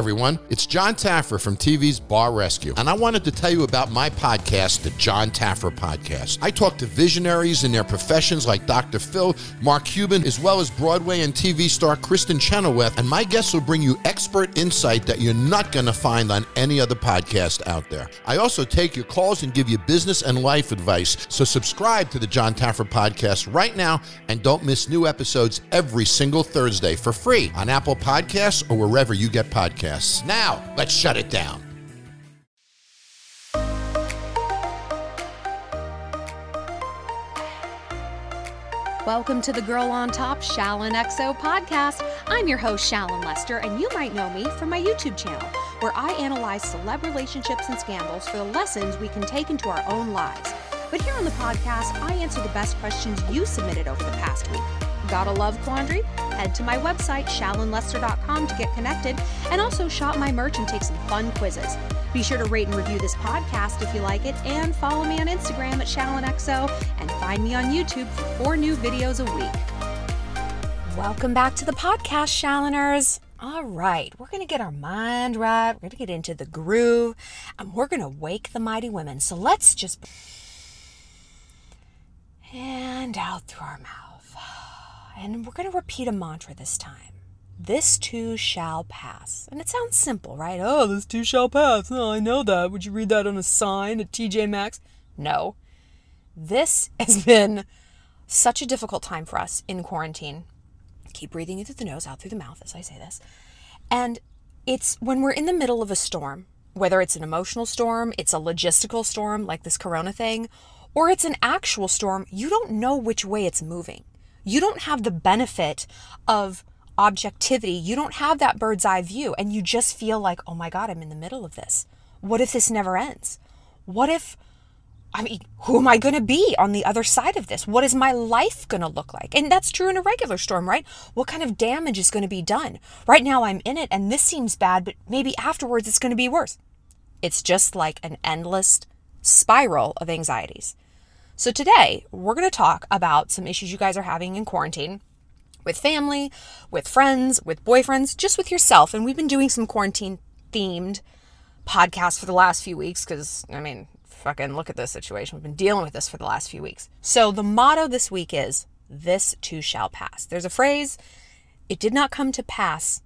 everyone. It's Jon Taffer from TV's Bar Rescue, and I wanted to tell you about my podcast, the Jon Taffer Podcast. I talk to visionaries in their professions like Dr. Phil, Mark Cuban, as well as Broadway and TV star Kristin Chenoweth, and my guests will bring you expert insight that you're not going to find on any other podcast out there. I also take your calls and give you business and life advice, so subscribe to the Jon Taffer Podcast right now and don't miss new episodes every single Thursday for free on Apple Podcasts or wherever you get podcasts. Now, let's shut it down. Welcome to the Girl on Top Shallon XO podcast. I'm your host, Shallon Lester, and you might know me from my YouTube channel, where I analyze celeb relationships and scandals for the lessons we can take into our own lives. But here on the podcast, I answer the best questions you submitted over the past week. Got a love quandary? Head to my website, shallonlester.com, to get connected and also shop my merch and take some fun quizzes. Be sure to rate and review this podcast if you like it, and follow me on Instagram at ShallonXO and find me on YouTube for four new videos a week. Welcome back to the podcast, Shalloners. All right, we're going to get our mind right. We're going to get into the groove, and we're going to wake the mighty women. So let's just. And out through our mouth. And we're going to repeat a mantra this time. This too shall pass. And it sounds simple, right? Oh, this too shall pass. Oh, I know that. Would you read that on a sign at TJ Maxx? No. This has been such a difficult time for us in quarantine. Keep breathing in through the nose, out through the mouth as I say this. And it's when we're in the middle of a storm, whether it's an emotional storm, it's a logistical storm like this corona thing, or it's an actual storm, you don't know which way it's moving you don't have the benefit of objectivity. You don't have that bird's eye view, and you just feel like, oh my God, I'm in the middle of this. What if this never ends? What if, I mean, who am I going to be on the other side of this? What is my life going to look like? And that's true in a regular storm, right? What kind of damage is going to be done? Right now, I'm in it, and this seems bad, but maybe afterwards it's going to be worse. It's just like an endless spiral of anxieties. So today, we're going to talk about some issues you guys are having in quarantine with family, with friends, with boyfriends, just with yourself. And we've been doing some quarantine themed podcasts for the last few weeks because, I mean, fucking look at this situation. We've been dealing with this for the last few weeks. So the motto this week is this too shall pass. There's a phrase, it did not come to pass.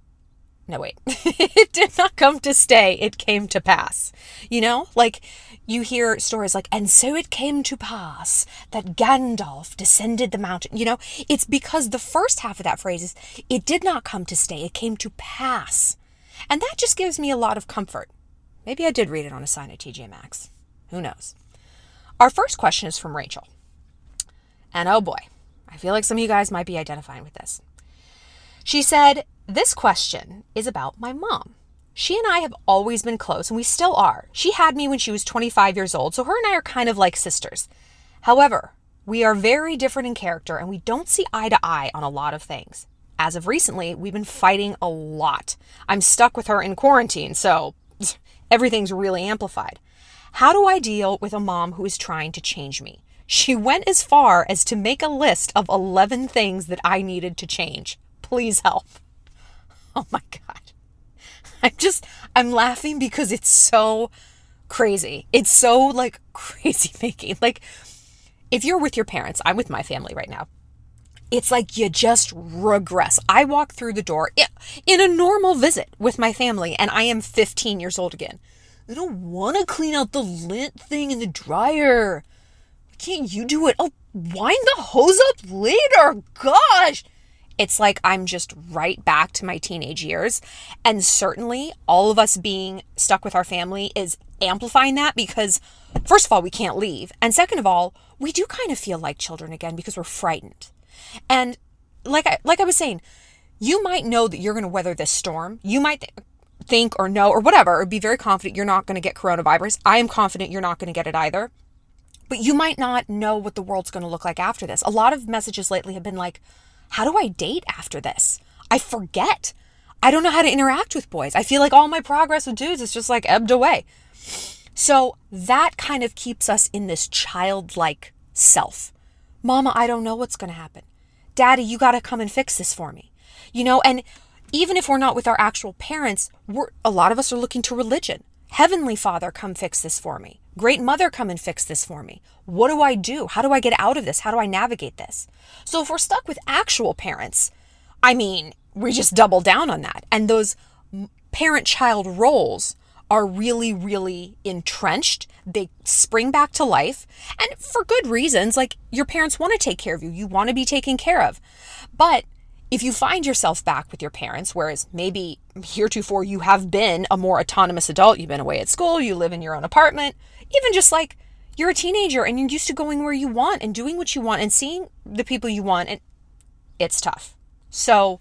No, wait. it did not come to stay. It came to pass. You know, like you hear stories like, and so it came to pass that Gandalf descended the mountain. You know, it's because the first half of that phrase is, it did not come to stay, it came to pass. And that just gives me a lot of comfort. Maybe I did read it on a sign at TJ Maxx. Who knows? Our first question is from Rachel. And oh boy, I feel like some of you guys might be identifying with this. She said, This question is about my mom. She and I have always been close, and we still are. She had me when she was 25 years old, so her and I are kind of like sisters. However, we are very different in character, and we don't see eye to eye on a lot of things. As of recently, we've been fighting a lot. I'm stuck with her in quarantine, so everything's really amplified. How do I deal with a mom who is trying to change me? She went as far as to make a list of 11 things that I needed to change. Please help. Oh my God. I'm just, I'm laughing because it's so crazy. It's so like crazy making. Like, if you're with your parents, I'm with my family right now. It's like you just regress. I walk through the door in a normal visit with my family, and I am 15 years old again. I don't want to clean out the lint thing in the dryer. Can't you do it? Oh, wind the hose up later. Gosh it's like I'm just right back to my teenage years. And certainly, all of us being stuck with our family is amplifying that because, first of all, we can't leave. And second of all, we do kind of feel like children again because we're frightened. And like I, like I was saying, you might know that you're going to weather this storm. You might th- think or know or whatever, or be very confident you're not going to get coronavirus. I am confident you're not going to get it either. But you might not know what the world's going to look like after this. A lot of messages lately have been like, how do I date after this? I forget. I don't know how to interact with boys. I feel like all my progress with dudes is just like ebbed away. So that kind of keeps us in this childlike self. Mama, I don't know what's going to happen. Daddy, you got to come and fix this for me. You know, and even if we're not with our actual parents, we're, a lot of us are looking to religion. Heavenly Father, come fix this for me. Great Mother, come and fix this for me. What do I do? How do I get out of this? How do I navigate this? So if we're stuck with actual parents, I mean, we just double down on that. And those parent child roles are really, really entrenched. They spring back to life and for good reasons. Like your parents want to take care of you, you want to be taken care of. But if you find yourself back with your parents, whereas maybe heretofore you have been a more autonomous adult, you've been away at school, you live in your own apartment, even just like you're a teenager and you're used to going where you want and doing what you want and seeing the people you want, and it's tough. So,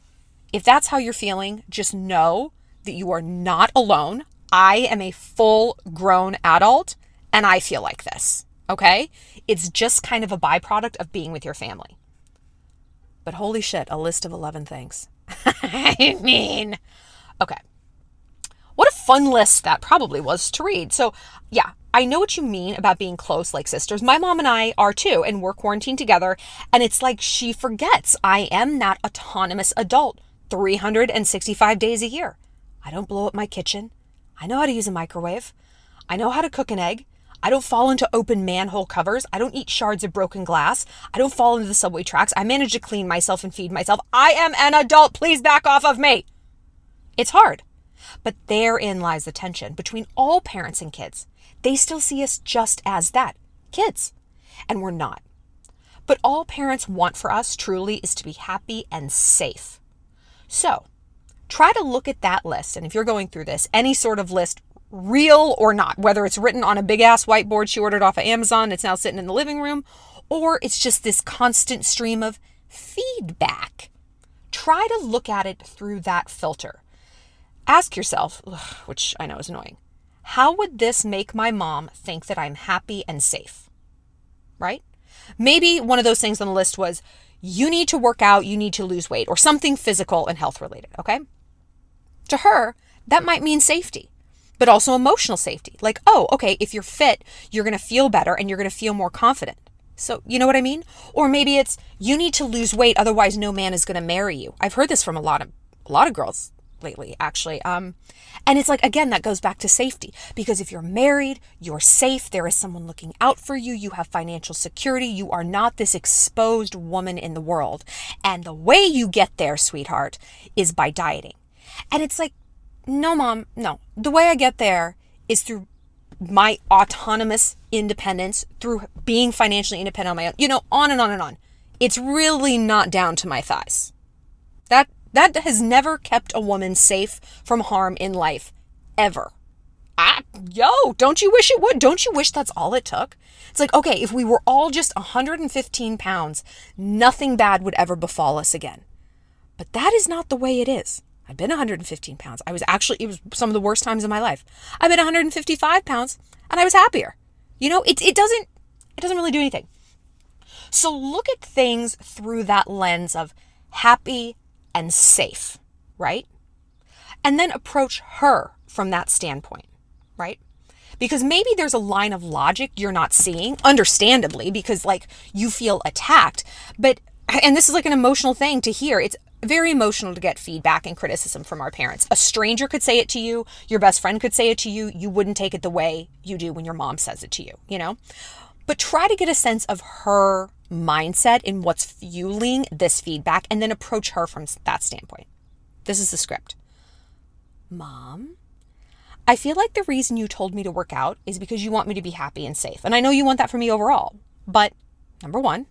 if that's how you're feeling, just know that you are not alone. I am a full grown adult and I feel like this. Okay? It's just kind of a byproduct of being with your family. But holy shit, a list of 11 things. I mean, okay. What a fun list that probably was to read. So, yeah, I know what you mean about being close like sisters. My mom and I are too, and we're quarantined together. And it's like she forgets I am that autonomous adult 365 days a year. I don't blow up my kitchen. I know how to use a microwave. I know how to cook an egg. I don't fall into open manhole covers. I don't eat shards of broken glass. I don't fall into the subway tracks. I manage to clean myself and feed myself. I am an adult. Please back off of me. It's hard. But therein lies the tension between all parents and kids. They still see us just as that kids. And we're not. But all parents want for us truly is to be happy and safe. So, try to look at that list. And if you're going through this, any sort of list, real or not, whether it's written on a big ass whiteboard she ordered off of Amazon, it's now sitting in the living room, or it's just this constant stream of feedback. Try to look at it through that filter. Ask yourself, which I know is annoying, how would this make my mom think that I'm happy and safe? Right? Maybe one of those things on the list was, you need to work out, you need to lose weight, or something physical and health related, okay? To her, that might mean safety, but also emotional safety. Like, oh, okay, if you're fit, you're going to feel better and you're going to feel more confident. So, you know what I mean? Or maybe it's you need to lose weight otherwise no man is going to marry you. I've heard this from a lot of a lot of girls lately actually. Um and it's like again that goes back to safety because if you're married, you're safe, there is someone looking out for you, you have financial security, you are not this exposed woman in the world. And the way you get there, sweetheart, is by dieting. And it's like, no, mom, no. The way I get there is through my autonomous independence, through being financially independent on my own, you know, on and on and on. It's really not down to my thighs. That that has never kept a woman safe from harm in life ever. I, yo, don't you wish it would? Don't you wish that's all it took? It's like, okay, if we were all just 115 pounds, nothing bad would ever befall us again. But that is not the way it is. I've been 115 pounds. I was actually, it was some of the worst times in my life. I've been 155 pounds and I was happier. You know, it, it doesn't, it doesn't really do anything. So look at things through that lens of happy and safe, right? And then approach her from that standpoint, right? Because maybe there's a line of logic you're not seeing, understandably, because like you feel attacked. But, and this is like an emotional thing to hear. It's very emotional to get feedback and criticism from our parents. A stranger could say it to you, your best friend could say it to you. You wouldn't take it the way you do when your mom says it to you, you know? But try to get a sense of her mindset in what's fueling this feedback and then approach her from that standpoint. This is the script. Mom, I feel like the reason you told me to work out is because you want me to be happy and safe. And I know you want that for me overall. But number one,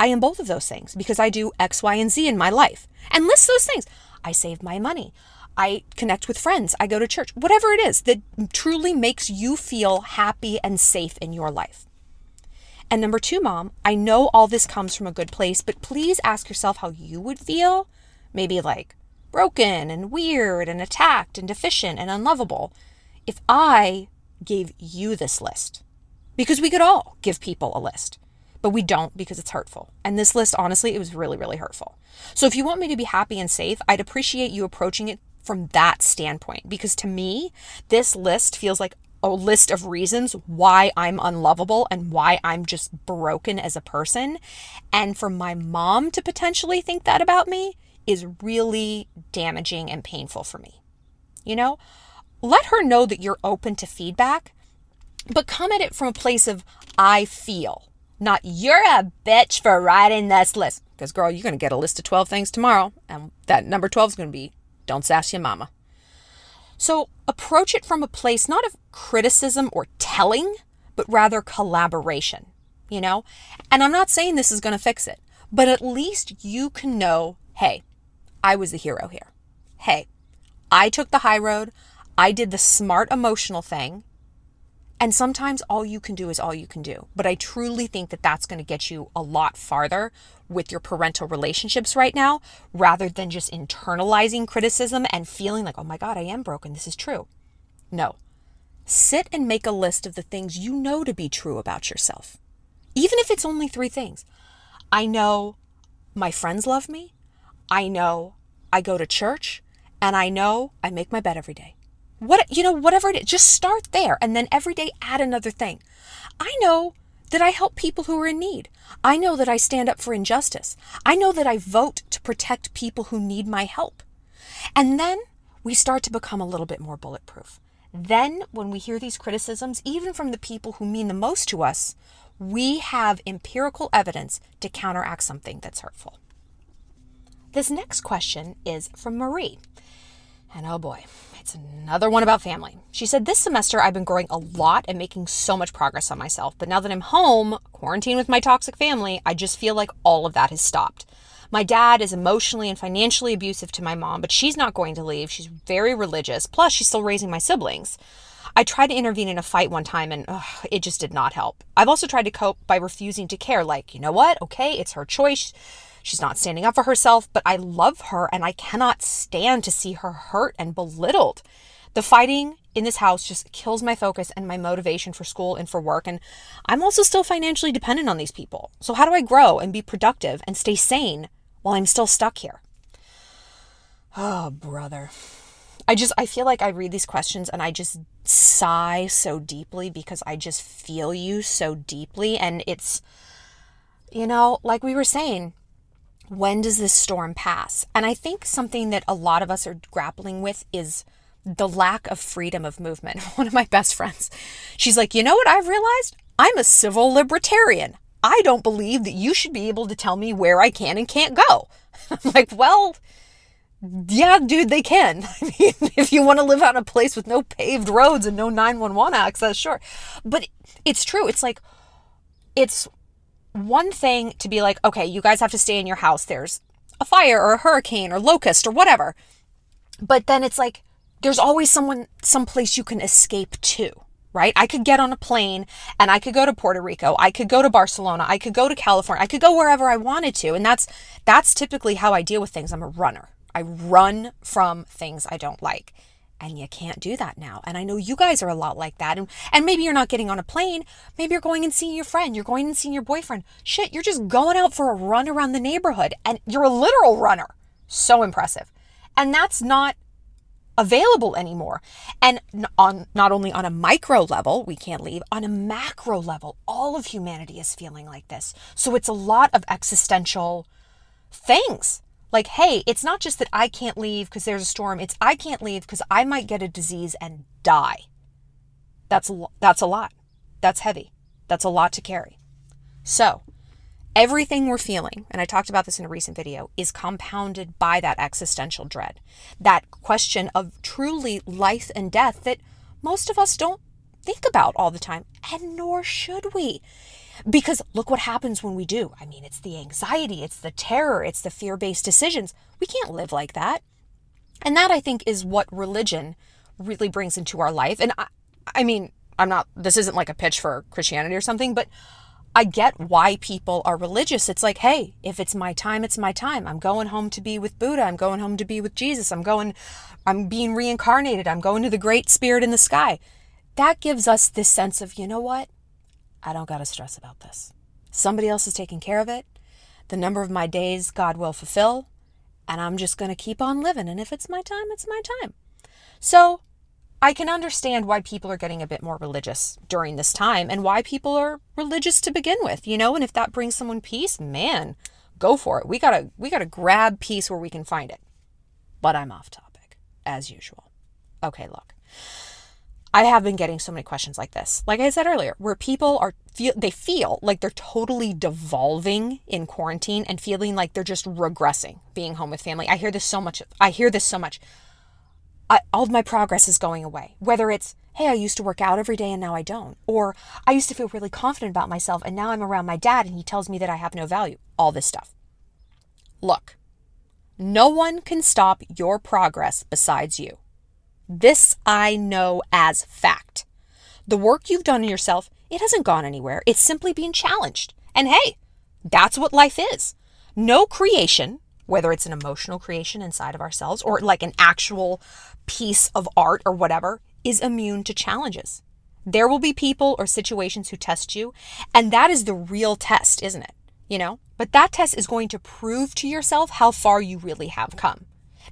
I am both of those things because I do X, Y, and Z in my life. And list those things. I save my money. I connect with friends. I go to church. Whatever it is that truly makes you feel happy and safe in your life. And number two, mom, I know all this comes from a good place, but please ask yourself how you would feel. Maybe like broken and weird and attacked and deficient and unlovable if I gave you this list. Because we could all give people a list but we don't because it's hurtful. And this list, honestly, it was really, really hurtful. So if you want me to be happy and safe, I'd appreciate you approaching it from that standpoint because to me, this list feels like a list of reasons why I'm unlovable and why I'm just broken as a person. And for my mom to potentially think that about me is really damaging and painful for me. You know, let her know that you're open to feedback, but come at it from a place of I feel, not you're a bitch for writing this list. Because, girl, you're going to get a list of 12 things tomorrow, and that number 12 is going to be don't sass your mama. So approach it from a place not of criticism or telling, but rather collaboration, you know? And I'm not saying this is going to fix it, but at least you can know hey, I was the hero here. Hey, I took the high road. I did the smart emotional thing. And sometimes all you can do is all you can do. But I truly think that that's going to get you a lot farther with your parental relationships right now rather than just internalizing criticism and feeling like, oh my God, I am broken. This is true. No. Sit and make a list of the things you know to be true about yourself. Even if it's only three things. I know my friends love me. I know I go to church. And I know I make my bed every day. What, you know, whatever it is, just start there and then every day add another thing. I know that I help people who are in need. I know that I stand up for injustice. I know that I vote to protect people who need my help. And then we start to become a little bit more bulletproof. Then, when we hear these criticisms, even from the people who mean the most to us, we have empirical evidence to counteract something that's hurtful. This next question is from Marie. And oh boy, it's another one about family. She said, This semester I've been growing a lot and making so much progress on myself. But now that I'm home, quarantined with my toxic family, I just feel like all of that has stopped. My dad is emotionally and financially abusive to my mom, but she's not going to leave. She's very religious. Plus, she's still raising my siblings. I tried to intervene in a fight one time and ugh, it just did not help. I've also tried to cope by refusing to care. Like, you know what? Okay, it's her choice. She's not standing up for herself, but I love her and I cannot stand to see her hurt and belittled. The fighting in this house just kills my focus and my motivation for school and for work. And I'm also still financially dependent on these people. So, how do I grow and be productive and stay sane while I'm still stuck here? Oh, brother. I just, I feel like I read these questions and I just sigh so deeply because I just feel you so deeply. And it's, you know, like we were saying, when does this storm pass? And I think something that a lot of us are grappling with is the lack of freedom of movement. One of my best friends, she's like, you know what I've realized? I'm a civil libertarian. I don't believe that you should be able to tell me where I can and can't go. I'm like, well, yeah, dude, they can. I mean, if you want to live out in a place with no paved roads and no 911 access, sure. But it's true. It's like, it's one thing to be like, okay, you guys have to stay in your house. There's a fire or a hurricane or locust or whatever. But then it's like, there's always someone, someplace you can escape to, right? I could get on a plane and I could go to Puerto Rico. I could go to Barcelona. I could go to California. I could go wherever I wanted to. And that's, that's typically how I deal with things. I'm a runner. I run from things I don't like and you can't do that now. And i know you guys are a lot like that. And, and maybe you're not getting on a plane. Maybe you're going and seeing your friend. You're going and seeing your boyfriend. Shit you're just going out for a run around the neighborhood. And you're a literal runner. So impressive. And that's not available anymore. And on not only on a micro level we can't leave on a macro level all of humanity is feeling like this. So it's a lot of existential things like, hey, it's not just that I can't leave because there's a storm. It's I can't leave because I might get a disease and die. That's a, that's a lot. That's heavy. That's a lot to carry. So, everything we're feeling, and I talked about this in a recent video, is compounded by that existential dread. That question of truly life and death that most of us don't think about all the time, and nor should we. Because look what happens when we do. I mean, it's the anxiety, it's the terror, it's the fear based decisions. We can't live like that. And that, I think, is what religion really brings into our life. And I, I mean, I'm not, this isn't like a pitch for Christianity or something, but I get why people are religious. It's like, hey, if it's my time, it's my time. I'm going home to be with Buddha. I'm going home to be with Jesus. I'm going, I'm being reincarnated. I'm going to the great spirit in the sky. That gives us this sense of, you know what? I don't got to stress about this. Somebody else is taking care of it. The number of my days God will fulfill, and I'm just going to keep on living. And if it's my time, it's my time. So I can understand why people are getting a bit more religious during this time and why people are religious to begin with, you know, and if that brings someone peace, man, go for it. We gotta we gotta grab peace where we can find it. But I'm off topic, as usual. Okay, look. I have been getting so many questions like this. Like I said earlier, where people are feel they feel like they're totally devolving in quarantine and feeling like they're just regressing being home with family. I hear this so much. I hear this so much. I, all of my progress is going away. Whether it's, hey, I used to work out every day and now I don't. Or I used to feel really confident about myself and now I'm around my dad and he tells me that I have no value. All this stuff. Look, no one can stop your progress besides you. This I know as fact. The work you've done in yourself, it hasn't gone anywhere. It's simply being challenged. And hey, that's what life is. No creation, whether it's an emotional creation inside of ourselves or like an actual piece of art or whatever, is immune to challenges. There will be people or situations who test you, and that is the real test, isn't it? You know? But that test is going to prove to yourself how far you really have come.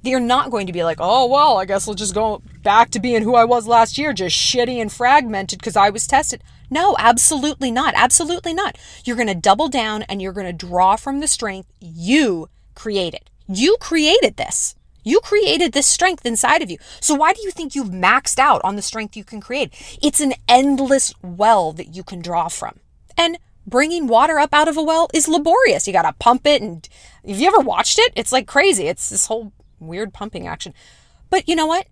They're not going to be like, oh, well, I guess I'll just go back to being who I was last year, just shitty and fragmented because I was tested. No, absolutely not. Absolutely not. You're going to double down and you're going to draw from the strength you created. You created this. You created this strength inside of you. So why do you think you've maxed out on the strength you can create? It's an endless well that you can draw from. And bringing water up out of a well is laborious. You got to pump it. And have you ever watched it? It's like crazy. It's this whole weird pumping action. But you know what?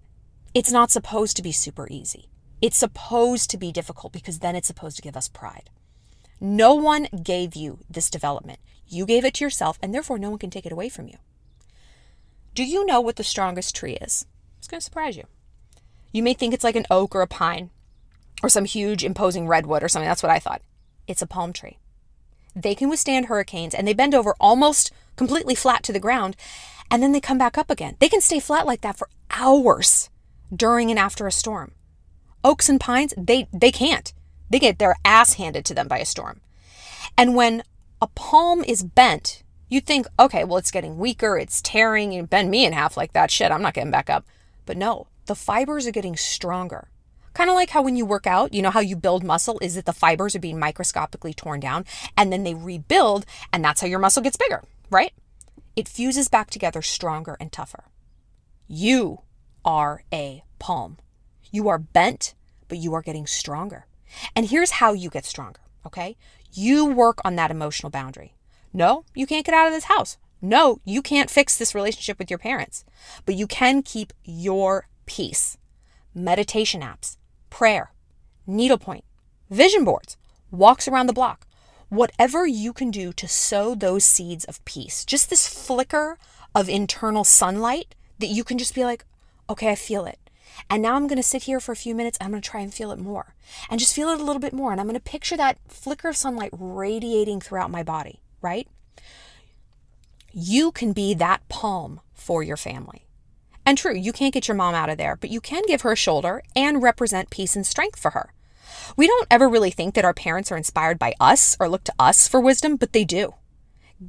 It's not supposed to be super easy. It's supposed to be difficult because then it's supposed to give us pride. No one gave you this development. You gave it to yourself, and therefore no one can take it away from you. Do you know what the strongest tree is? It's going to surprise you. You may think it's like an oak or a pine or some huge imposing redwood or something. That's what I thought. It's a palm tree. They can withstand hurricanes and they bend over almost completely flat to the ground and then they come back up again. They can stay flat like that for hours during and after a storm. Oaks and pines, they they can't. They get their ass handed to them by a storm. And when a palm is bent, you think, okay, well, it's getting weaker, it's tearing, you bend me in half like that. Shit, I'm not getting back up. But no, the fibers are getting stronger. Kind of like how when you work out, you know how you build muscle is that the fibers are being microscopically torn down and then they rebuild, and that's how your muscle gets bigger, right? It fuses back together stronger and tougher. You are a palm. You are bent, but you are getting stronger. And here's how you get stronger, okay? You work on that emotional boundary. No, you can't get out of this house. No, you can't fix this relationship with your parents, but you can keep your peace. Meditation apps, prayer, needlepoint, vision boards, walks around the block, whatever you can do to sow those seeds of peace, just this flicker of internal sunlight that you can just be like, okay, I feel it. And now I'm going to sit here for a few minutes. I'm going to try and feel it more and just feel it a little bit more. And I'm going to picture that flicker of sunlight radiating throughout my body, right? You can be that palm for your family. And true, you can't get your mom out of there, but you can give her a shoulder and represent peace and strength for her. We don't ever really think that our parents are inspired by us or look to us for wisdom, but they do.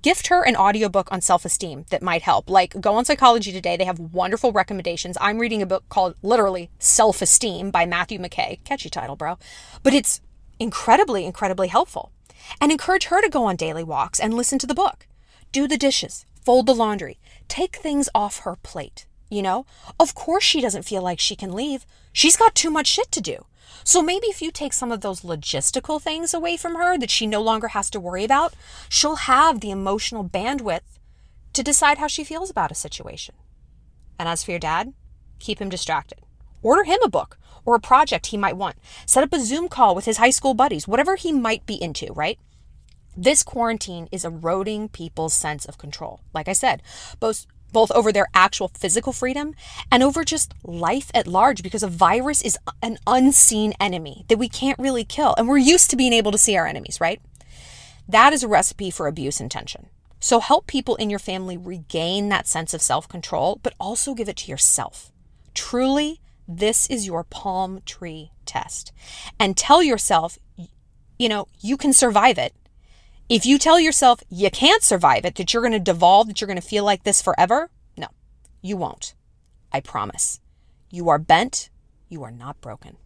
Gift her an audiobook on self esteem that might help. Like, go on Psychology Today. They have wonderful recommendations. I'm reading a book called literally Self Esteem by Matthew McKay. Catchy title, bro. But it's incredibly, incredibly helpful. And encourage her to go on daily walks and listen to the book. Do the dishes, fold the laundry, take things off her plate. You know, of course she doesn't feel like she can leave. She's got too much shit to do. So maybe if you take some of those logistical things away from her that she no longer has to worry about, she'll have the emotional bandwidth to decide how she feels about a situation. And as for your dad, keep him distracted. Order him a book or a project he might want. Set up a Zoom call with his high school buddies, whatever he might be into, right? This quarantine is eroding people's sense of control. Like I said, both both over their actual physical freedom and over just life at large because a virus is an unseen enemy that we can't really kill. And we're used to being able to see our enemies, right? That is a recipe for abuse and tension. So help people in your family regain that sense of self control, but also give it to yourself. Truly, this is your palm tree test. And tell yourself, you know, you can survive it if you tell yourself you can't survive it, that you're going to devolve, that you're going to feel like this forever, no, you won't. I promise. You are bent, you are not broken.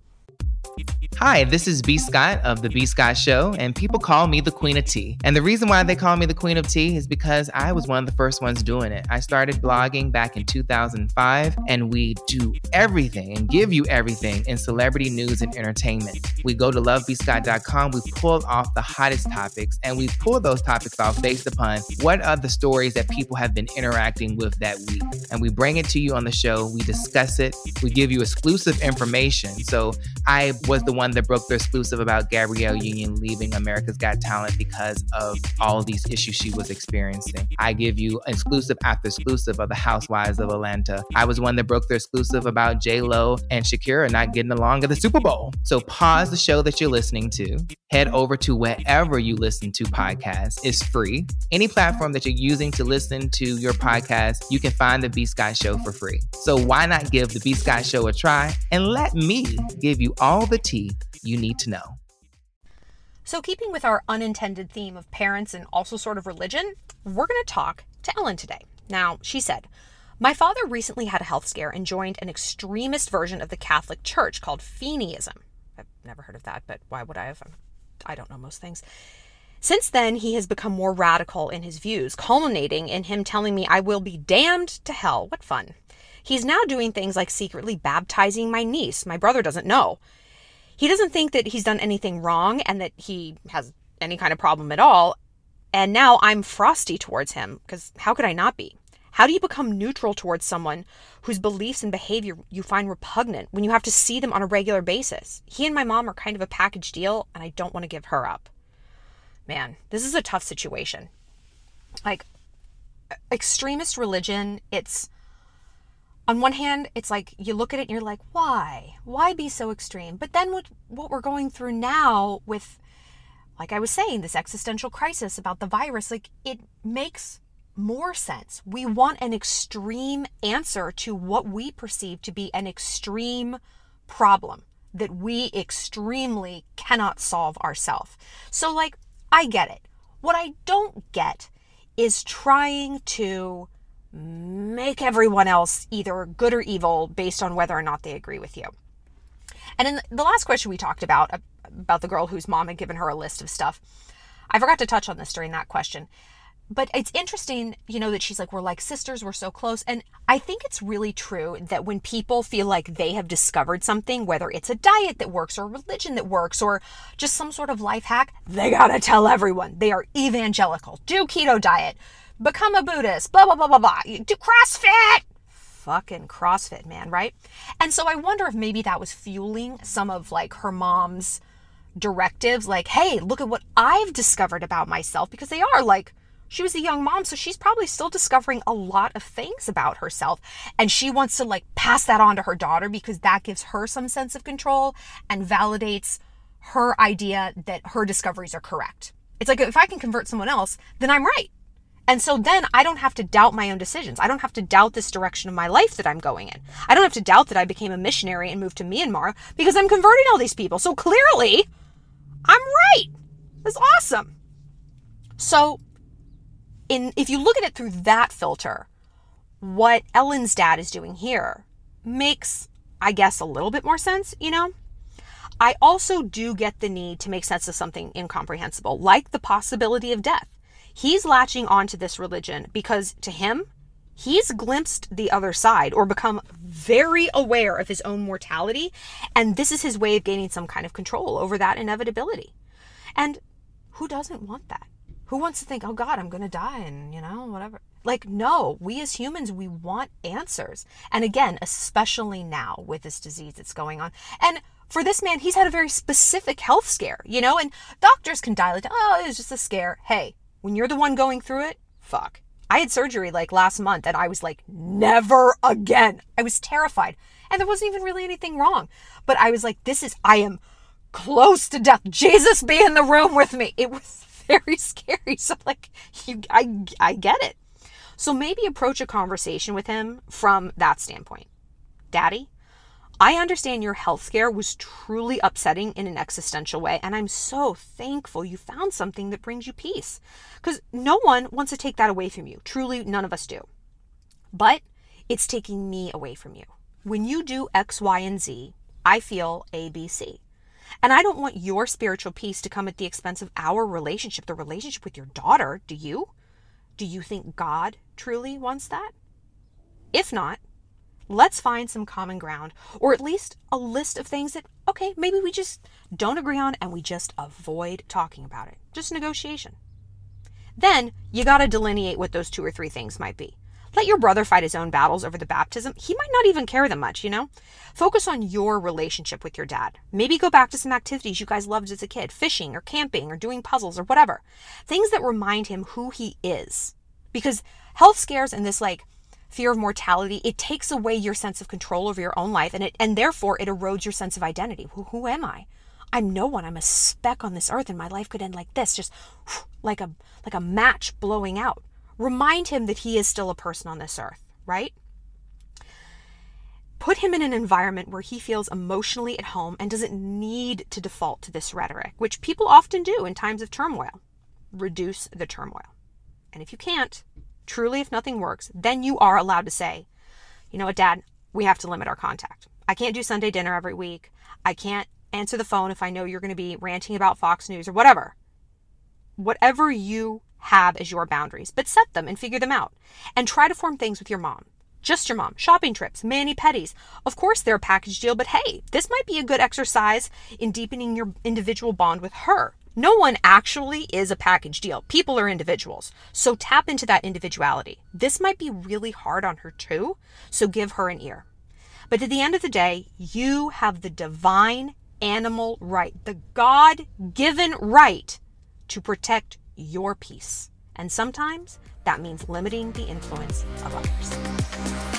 Hi, this is B. Scott of The B. Scott Show, and people call me the Queen of Tea. And the reason why they call me the Queen of Tea is because I was one of the first ones doing it. I started blogging back in 2005, and we do everything and give you everything in celebrity news and entertainment. We go to lovebscott.com, we pull off the hottest topics, and we pull those topics off based upon what are the stories that people have been interacting with that week. And we bring it to you on the show, we discuss it, we give you exclusive information. So I was the one Um, that broke the exclusive about Gabrielle Union leaving America's Got Talent because of all of these issues she was experiencing. I give you exclusive after exclusive of the Housewives of Atlanta. I was one that broke the exclusive about J Lo and Shakira not getting along at the Super Bowl. So pause the show that you're listening to. Head over to wherever you listen to podcasts. It's free. Any platform that you're using to listen to your podcast, you can find the B Scott Show for free. So why not give the B Scott Show a try and let me give you all the tea you need to know. So, keeping with our unintended theme of parents and also sort of religion, we're going to talk to Ellen today. Now, she said, My father recently had a health scare and joined an extremist version of the Catholic Church called Feeneyism. I've never heard of that, but why would I have? I don't know most things. Since then, he has become more radical in his views, culminating in him telling me I will be damned to hell. What fun. He's now doing things like secretly baptizing my niece. My brother doesn't know. He doesn't think that he's done anything wrong and that he has any kind of problem at all. And now I'm frosty towards him because how could I not be? How do you become neutral towards someone whose beliefs and behavior you find repugnant when you have to see them on a regular basis? He and my mom are kind of a package deal, and I don't want to give her up. Man, this is a tough situation. Like, extremist religion, it's on one hand, it's like you look at it and you're like, why? Why be so extreme? But then what what we're going through now with like I was saying, this existential crisis about the virus, like it makes more sense. We want an extreme answer to what we perceive to be an extreme problem that we extremely cannot solve ourselves. So, like, I get it. What I don't get is trying to make everyone else either good or evil based on whether or not they agree with you. And in the last question we talked about, about the girl whose mom had given her a list of stuff, I forgot to touch on this during that question. But it's interesting, you know, that she's like, we're like sisters, we're so close. And I think it's really true that when people feel like they have discovered something, whether it's a diet that works or religion that works or just some sort of life hack, they gotta tell everyone. They are evangelical. Do keto diet become a Buddhist, blah, blah, blah, blah, blah. Do CrossFit. Fucking CrossFit, man, right? And so I wonder if maybe that was fueling some of like her mom's directives, like, hey, look at what I've discovered about myself, because they are like, she was a young mom, so she's probably still discovering a lot of things about herself. And she wants to like pass that on to her daughter because that gives her some sense of control and validates her idea that her discoveries are correct. It's like if I can convert someone else, then I'm right. And so then I don't have to doubt my own decisions. I don't have to doubt this direction of my life that I'm going in. I don't have to doubt that I became a missionary and moved to Myanmar because I'm converting all these people. So clearly, I'm right. That's awesome. So, in if you look at it through that filter, what Ellen's dad is doing here makes, I guess, a little bit more sense, you know? I also do get the need to make sense of something incomprehensible, like the possibility of death. He's latching onto this religion because to him, he's glimpsed the other side or become very aware of his own mortality. And this is his way of gaining some kind of control over that inevitability. And who doesn't want that? Who wants to think, oh God, I'm going to die and, you know, whatever? Like, no, we as humans, we want answers. And again, especially now with this disease that's going on. And for this man, he's had a very specific health scare, you know, and doctors can dial it, oh, it was just a scare. Hey, when you're the one going through it, fuck. I had surgery like last month and I was like, never again. I was terrified. And there wasn't even really anything wrong. But I was like, this is, I am close to death. Jesus be in the room with me. It was very scary. So, like, you, I, I get it. So maybe approach a conversation with him from that standpoint. Daddy, I understand your health scare was truly upsetting in an existential way, and I'm so thankful you found something that brings you peace. Because no one wants to take that away from you. Truly, none of us do. But it's taking me away from you. When you do X, Y, and Z, I feel A, B, C. And I don't want your spiritual peace to come at the expense of our relationship, the relationship with your daughter. Do you? Do you think God truly wants that? If not, let's find some common ground or at least a list of things that, okay, maybe we just don't agree on and we just avoid talking about it. Just negotiation. Then you got to delineate what those two or three things might be. Let your brother fight his own battles over the baptism. He might not even care that much, you know? Focus on your relationship with your dad. Maybe go back to some activities you guys loved as a kid fishing or camping or doing puzzles or whatever. Things that remind him who he is. Because health scares and this like fear of mortality, it takes away your sense of control over your own life and it and therefore it erodes your sense of identity. Who, who am I? I'm no one. I'm a speck on this earth and my life could end like this, just like a like a match blowing out. Remind him that he is still a person on this earth, right? Put him in an environment where he feels emotionally at home and doesn't need to default to this rhetoric, which people often do in times of turmoil. Reduce the turmoil. And if you can't, truly, if nothing works, then you are allowed to say, you know what, dad, we have to limit our contact. I can't do Sunday dinner every week. I can't answer the phone if I know you're going to be ranting about Fox News or whatever. Whatever you have as your boundaries, but set them and figure them out. And try to form things with your mom. Just your mom. Shopping trips, mani pedis. Of course, they're a package deal, but hey, this might be a good exercise in deepening your individual bond with her. No one actually is a package deal. People are individuals. So tap into that individuality. This might be really hard on her too, so give her an ear. But at the end of the day, you have the divine animal right, the God given right to protect your peace. And sometimes that means limiting the influence of others.